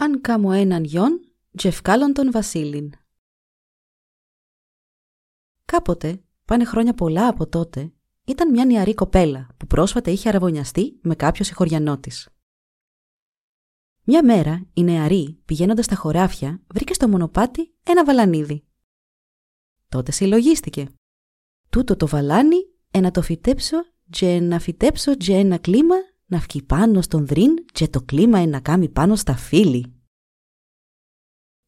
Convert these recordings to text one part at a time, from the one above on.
Αν κάμω έναν γιον, τζευκάλων τον Βασίλην. Κάποτε, πάνε χρόνια πολλά από τότε, ήταν μια νεαρή κοπέλα που πρόσφατα είχε αραβωνιαστεί με κάποιο συγχωριανό της. Μια μέρα, η νεαρή, πηγαίνοντας στα χωράφια, βρήκε στο μονοπάτι ένα βαλανίδι. Τότε συλλογίστηκε. Τούτο το βαλάνι, ένα το φυτέψω, τζε να φυτέψω τζε ένα κλίμα, να φκεί πάνω στον δρύν, τζε το κλίμα ένα κάμει πάνω στα φύλλη.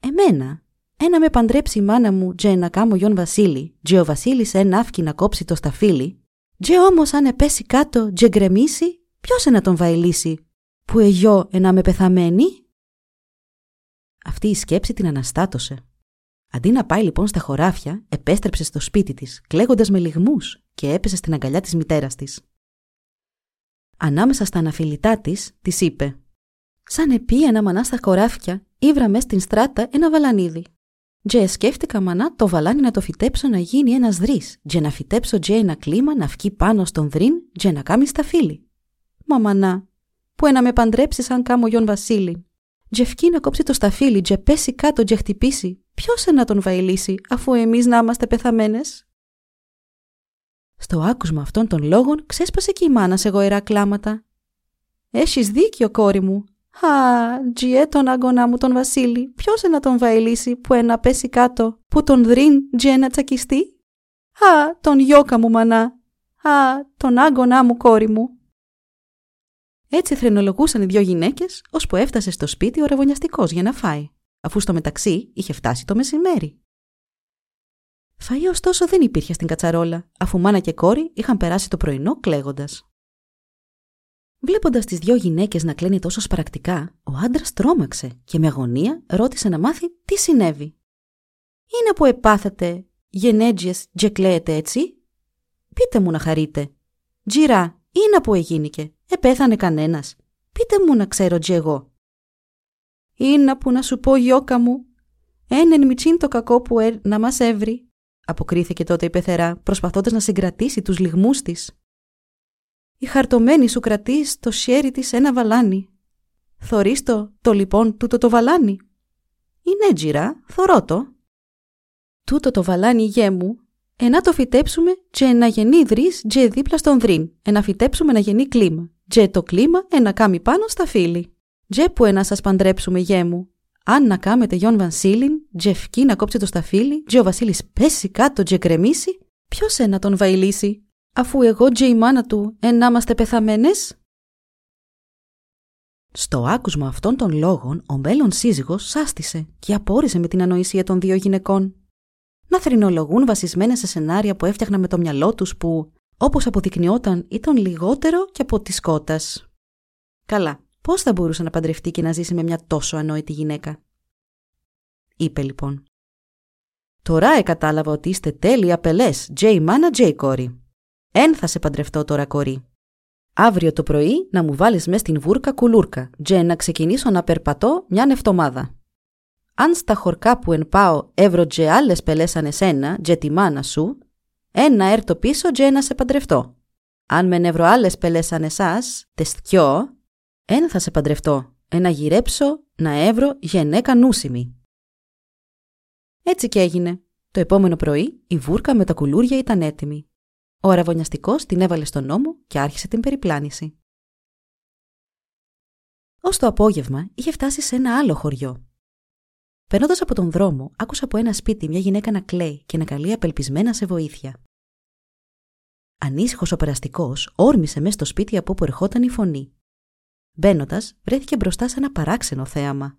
Εμένα, ένα με παντρέψει η μάνα μου, τζε να κάμω γιον Βασίλη, τζε ο Βασίλης ένα άφκι να κόψει το σταφύλι, τζε όμως αν επέσει κάτω, τζε γκρεμίσει, ποιος να τον βαηλίσει, που εγιώ ένα με πεθαμένη; Αυτή η σκέψη την αναστάτωσε. Αντί να πάει λοιπόν στα χωράφια, επέστρεψε στο σπίτι της, κλαίγοντας με λιγμούς και έπεσε στην αγκαλιά της μητέρας της. Ανάμεσα στα αναφιλητά της, της είπε «Σαν επί ένα μανάς στα χωράφια, ήβρα μες στην στράτα ένα βαλανίδι. Τζε σκέφτηκα μανά το βαλάνι να το φυτέψω να γίνει ένας δρύς, τζε να φυτέψω τζε ένα κλίμα να φκεί πάνω στον δρύν, τζε να κάμει στα φίλη. Μα μανά, που ένα με παντρέψει σαν κάμω γιον Βασίλη. Τζε φκεί να κόψει το σταφύλι, τζε πέσει κάτω, τζε χτυπήσει. Ποιος να τον βαηλίσει, αφού εμείς να είμαστε πεθαμένες. Στο άκουσμα αυτών των λόγων ξέσπασε και η μάνα σε γοερά κλάματα. Έχεις δίκιο, κόρη μου. Α, τζιέ τον αγωνά μου τον Βασίλη, ποιος να τον βαηλίσει που ένα πέσει κάτω, που τον δρύν τζιέ να τσακιστεί; Α, τον γιώκα μου μανά. Α, τον άγωνά μου κόρη μου. Έτσι θρενολογούσαν οι δυο γυναίκες, ώσπου έφτασε στο σπίτι ο ρεβονιαστικός για να φάει, αφού στο μεταξύ είχε φτάσει το μεσημέρι. Φαΐ ωστόσο δεν υπήρχε στην κατσαρόλα, αφού μάνα και κόρη είχαν περάσει το πρωινό κλαίγοντας. Βλέποντας τις δυο γυναίκες να κλαίνει τόσο σπαρακτικά, ο άντρας τρόμαξε και με αγωνία ρώτησε να μάθει τι συνέβη. Είναι που επάθετε, γενέτζιε, τζε κλαίετε έτσι. Πείτε μου να χαρείτε. Τζιρά, είναι που εγίνηκε, επέθανε κανένας. Πείτε μου να ξέρω τζι εγώ. Είναι που να σου πω γιώκα μου. Ένεν μιτσίν το κακό που ε, να μας έβρι, αποκρίθηκε τότε η πεθερά, προσπαθώντας να συγκρατήσει τους λιγμούς της. Η χαρτομένη σου κρατείς στο σιέρι της ένα βαλάνι. Θωρείς το, το λοιπόν τούτο το βαλάνι. Είναι τζιρά, θωρώ το. Τούτο το βαλάνι γέ μου, ενά το φυτέψουμε και να γεννεί δρύς τζε δίπλα στον δρύν, ένα φυτέψουμε να γεννεί κλίμα, τζε το κλίμα ένα κάμει πάνω στα φύλλη. Τζε που ένα σας παντρέψουμε γέ μου, αν να κάμετε γιον Βασίλην, τζε φκεί να κόψει το σταφύλι, τζε ο Βασίλης πέσει κάτω τζε κρεμίσει, ποιος ένα τον βαηλίσει, αφού εγώ και η μάνα του εν είμαστε πεθαμένες; Στο άκουσμα αυτών των λόγων, ο μέλλον σύζυγος σάστησε και απόρρισε με την ανοησία των δύο γυναικών. Να θρηνολογούν βασισμένες σε σενάρια που έφτιαχναν με το μυαλό τους που, όπως αποδεικνυόταν, ήταν λιγότερο και από τη σκότας. Καλά, πώς θα μπορούσε να παντρευτεί και να ζήσει με μια τόσο ανόητη γυναίκα; Είπε λοιπόν. Τώρα εκατάλαβα ότι είστε τέλεια πελές, Τζέι μάνα, Τζέι κόρη. Εν θα σε παντρευτώ τώρα, κορί. Αύριο το πρωί να μου βάλεις μες στην βούρκα κουλούρκα, τζε να ξεκινήσω να περπατώ μια νευτομάδα. Αν στα χορκά που εν πάω έβρω τζε άλλες πελέσαν εσένα, τζε τη μάνα σου, ένα έρτο πίσω τζε να σε παντρευτώ. Αν με νευρω άλλες πελέσαν εσάς, τεστιό, εν θα σε παντρευτώ, ένα γυρέψω να έβρω γενέκα νούσιμη. Έτσι και έγινε. Το επόμενο πρωί η βούρκα με τα κουλούρια ήταν έτοιμη. Ο αραβωνιαστικός την έβαλε στον νόμο και άρχισε την περιπλάνηση. Ω το απόγευμα είχε φτάσει σε ένα άλλο χωριό. Περνώντας από τον δρόμο, άκουσα από ένα σπίτι μια γυναίκα να κλαίει και να καλεί απελπισμένα σε βοήθεια. Ανήσυχος ο περαστικός όρμησε μέσα στο σπίτι από όπου ερχόταν η φωνή. Μπαίνοντας, βρέθηκε μπροστά σε ένα παράξενο θέαμα.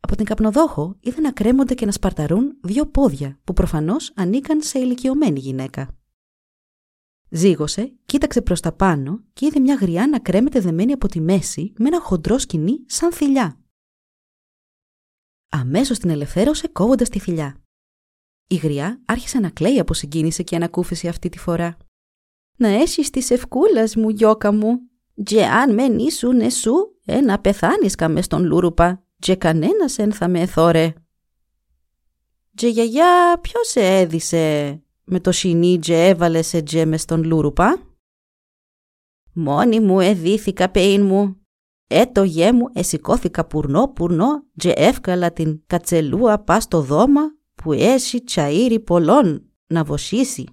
Από την καπνοδόχο είδε να κρέμονται και να σπαρταρούν δύο πόδια που προφανώς ανήκαν σε ηλικιωμένη γυναίκα. Ζήγωσε, κοίταξε προς τα πάνω και είδε μια γριά να κρέμεται δεμένη από τη μέση με ένα χοντρό σκηνή σαν θηλιά. αμέσως την ελευθέρωσε κόβοντας τη θηλιά. Η γριά άρχισε να κλαίει από συγκίνηση και ανακούφιση αυτή τη φορά. «Να έχεις της ευκούλας μου, γιώκα μου, και αν μεν ήσουν εσού, ένα πεθάνεις καμέ στον λούρουπα, και κανένας εν θα με εθώρε». «Και γιαγιά ποιος σε έδισε με το σινί και έβαλε σε τζέ μες στον λούρουπα» «Μόνη μου εδίθηκα πέιν μου, έτο γέ μου εσηκώθηκα πουρνό πουρνό και εύκαλα την κατσελούα πά στο δώμα που έσυ τσαΐρι πολλών να βοσίσει.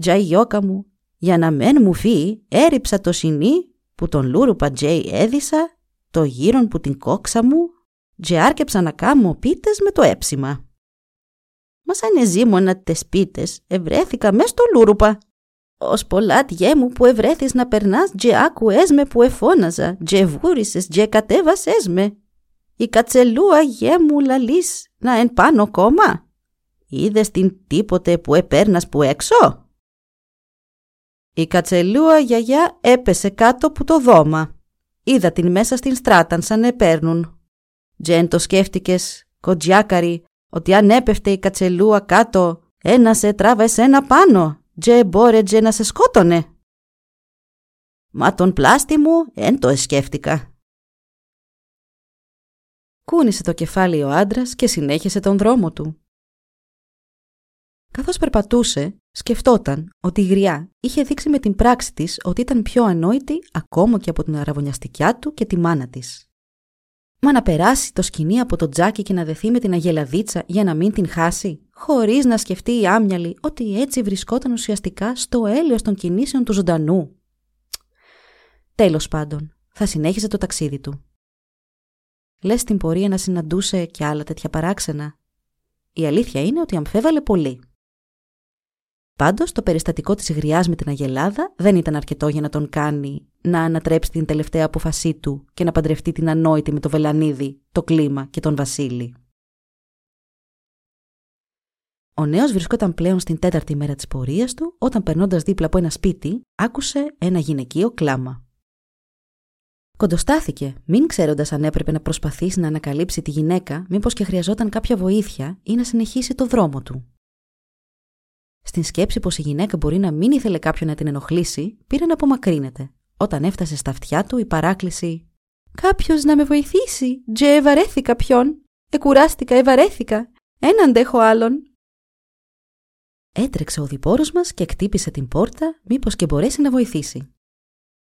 Τζα γιώκα μου, για να μεν μου φύγει, έριψα το σινί που τον λούρου πατζέι έδισα, το γύρον που την κόξα μου, και άρκεψα να κάμω πίτες με το έψιμα. Μα σαν εζήμωνα τες πίτες, ευρέθηκα μες στο λούρουπα ως πολλά τιέ μου που ευρέθης να περνάς τζε άκουες με που εφώναζα, τζε βούρισες τζε κατέβασες με. Η κατσελούα γέ μου λαλείς να εν πάνω κόμμα. Είδες την τίποτε που επέρνας που έξω; Η κατσελούα γιαγιά έπεσε κάτω που το δώμα. Είδα την μέσα στην στράταν σαν επέρνουν. Τζεν το σκέφτηκες, κοντζιάκαρη, ότι αν έπεφτε η κατσελούα κάτω, ένα σε τράβα εσένα πάνω τζε μπόρετζε να σε σκότωνε. Μα τον πλάστη μου εν το εσκέφτηκα. Κούνησε το κεφάλι ο άντρας και συνέχισε τον δρόμο του. Καθώς περπατούσε, σκεφτόταν ότι η γριά είχε δείξει με την πράξη της ότι ήταν πιο ανόητη ακόμα και από την αραβωνιαστικιά του και τη μάνα της. Μα να περάσει το σκηνή από το τζάκι και να δεθεί με την αγελαδίτσα για να μην την χάσει, χωρίς να σκεφτεί η άμυαλη ότι έτσι βρισκόταν ουσιαστικά στο έλεος των κινήσεων του ζωντανού. Τέλος πάντων, θα συνέχιζε το ταξίδι του. Λες στην πορεία να συναντούσε και άλλα τέτοια παράξενα. Η αλήθεια είναι ότι αμφέβαλε πολύ. Πάντως, το περιστατικό της γριάς με την Αγελάδα δεν ήταν αρκετό για να τον κάνει να ανατρέψει την τελευταία απόφασή του και να παντρευτεί την ανόητη με το Βελανίδη, το κλίμα και τον Βασίλη. Ο νέος βρισκόταν πλέον στην τέταρτη μέρα της πορείας του, όταν περνώντας δίπλα από ένα σπίτι, άκουσε ένα γυναικείο κλάμα. Κοντοστάθηκε, μην ξέροντας αν έπρεπε να προσπαθήσει να ανακαλύψει τη γυναίκα, μήπως και χρειαζόταν κάποια βοήθεια ή να συνεχίσει το δρόμο του. Στην σκέψη πως η γυναίκα μπορεί να μην ήθελε κάποιον να την ενοχλήσει, πήρε να απομακρύνεται. Όταν έφτασε στα αυτιά του, η παράκληση Κάποιος να με βοηθήσει, τζε ευαρέθηκα ποιον. Εκουράστηκα, ευαρέθηκα. Έναν αντέχω άλλον. Έτρεξε ο διπόρος μας και κτύπησε την πόρτα, μήπως και μπορέσει να βοηθήσει.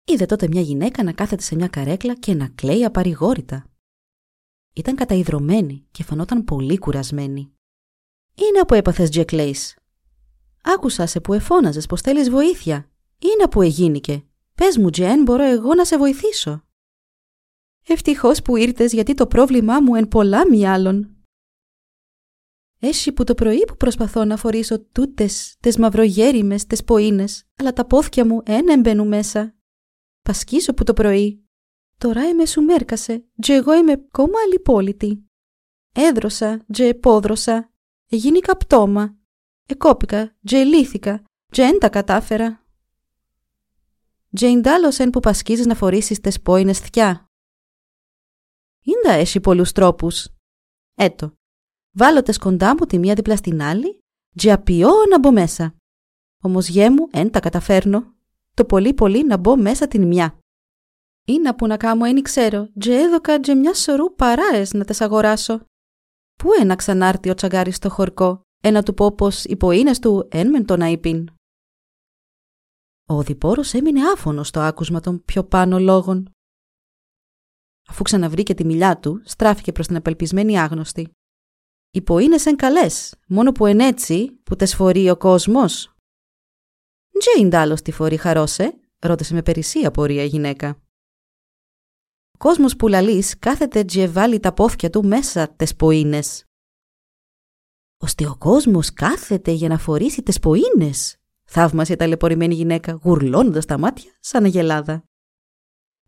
Είδε τότε μια γυναίκα να κάθεται σε μια καρέκλα και να κλαίει απαρηγόρητα. Ήταν καταϊδρωμένη και φανόταν πολύ κουρασμένη. Είναι από έπαθες, Τζεκ Άκουσα σε που εφώναζες πως θέλεις βοήθεια. Είναι που εγίνηκε. Πες μου, Τζεν, μπορώ εγώ να σε βοηθήσω; Ευτυχώς που ήρθες γιατί το πρόβλημά μου εν πολλά μη άλλον. Έχει που το πρωί που προσπαθώ να φορήσω τούτες, τες μαυρογέριμες, τες ποίνες, αλλά τα πόθια μου εν έμπαινουν μέσα. Πασκίσω που το πρωί. Τώρα είμαι σου μέρκασε, τζε εγώ είμαι κόμμα αλυπόλητη. Έδρωσα, τζε επόδρωσα, εγίνηκα πτώμα, Εκόπηκα, τζελήθηκα, τζεν τα κατάφερα. Τζέιν εν που πασκίζεις να φορήσεις τες πόινες θκιά. Ίντα έχει πολλούς τρόπους. Έτο. Βάλω τες κοντά μου τη μία δίπλα στην άλλη, τζε απειώ να μπω μέσα. Όμως γέ μου εν τα καταφέρνω. Το πολύ πολύ να μπω μέσα την μια. Είναι που να κάμω ένι ξέρω, τζε έδωκα τζε μια σωρού παράες να τες αγοράσω. Πού ένα ξανάρθει ο τσαγκάρι στο χορκό, ένα του πω πως οι ποίνες του ένμεν τον αϊπίν. Ο διπόρος έμεινε άφωνος στο άκουσμα των πιο πάνω λόγων. Αφού ξαναβρήκε τη μιλιά του, στράφηκε προς την απελπισμένη άγνωστη. «Οι ποίνες εν καλές, μόνο που εν έτσι που τες φορεί ο κόσμος». «Τζέιν τάλος τη φορεί χαρώσε», ρώτησε με περισσία πορεία η γυναίκα. Ο κόσμος που λαλείς κάθεται τζε βάλει τα πόθια του μέσα τες ποίνες ώστε ο κόσμος κάθεται για να φορήσει τις ποίνες. Θαύμασε η ταλαιπωρημένη γυναίκα, γουρλώνοντας τα μάτια σαν αγελάδα.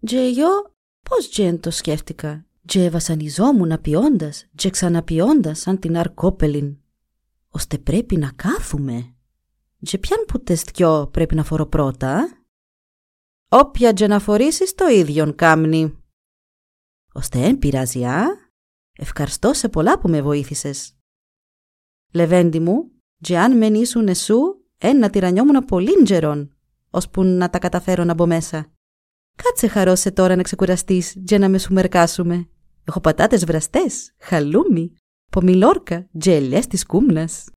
Τζεγιό, πώς τζεν το σκέφτηκα. Τζε βασανιζόμουν απειώντας, τζε ξαναπειώντας σαν την αρκόπελιν. Ώστε πρέπει να κάθουμε. Τζε πιάν που τες δυο πρέπει να φορώ πρώτα. Όποια τζε να φορήσεις το ίδιον κάμνη. Ώστε εν πειράζει, α; Ευχαριστώ σε πολλά που με βοήθησες. Λεβέντη μου, και αν μεν ήσουν εσού, ένα τυρανιόμουν πολύ τζερόν, ώσπου να τα καταφέρω να μπω μέσα. Κάτσε χαρώσε τώρα να ξεκουραστείς και να με σου μερκάσουμε. Έχω πατάτες βραστές, χαλούμι, πομιλόρκα, τζελιές της κούμνας.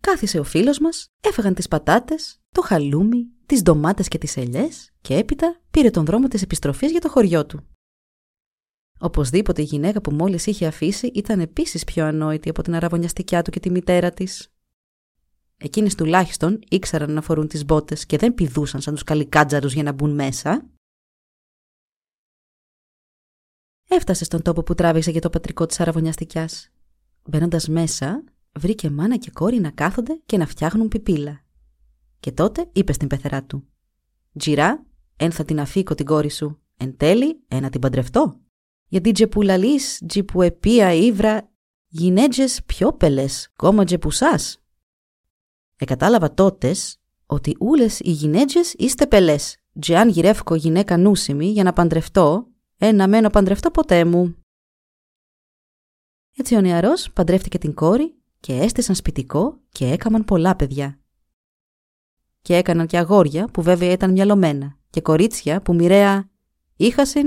Κάθισε ο φίλος μας, έφεγαν τις πατάτες, το χαλούμι, τις ντομάτες και τις ελιές και έπειτα πήρε τον δρόμο της επιστροφής για το χωριό του. Οπωσδήποτε η γυναίκα που μόλις είχε αφήσει ήταν επίσης πιο ανόητη από την αραβωνιαστικιά του και τη μητέρα της. Εκείνες τουλάχιστον ήξεραν να φορούν τις μπότες και δεν πηδούσαν σαν τους καλικάτζαρους για να μπουν μέσα. Έφτασε στον τόπο που τράβηξε για το πατρικό της αραβωνιαστικιάς. Μπαίνοντας μέσα, βρήκε μάνα και κόρη να κάθονται και να φτιάχνουν πιπίλα. Και τότε είπε στην πεθερά του «Τζιρά, εν θα την αφήκω την κόρη σου, εν τέλει, ένα την παντρευτώ» γιατί τζεπουλαλείς τζιπουεπία ύβρα γυνέτζες πιο πελές, κόμμα τζεπουσάς. Εκατάλαβα τότες ότι ούλες οι γυνέτζες είστε πελές, τζε αν γυρεύκω γυναίκα νούσιμη για να παντρευτώ, ε να μένω παντρευτώ ποτέ μου. Έτσι ο νεαρός παντρεύτηκε την κόρη και έστησαν σπιτικό και έκαμαν πολλά παιδιά. Και έκαναν και αγόρια που βέβαια ήταν μυαλωμένα και κορίτσια που μοιραία είχασιν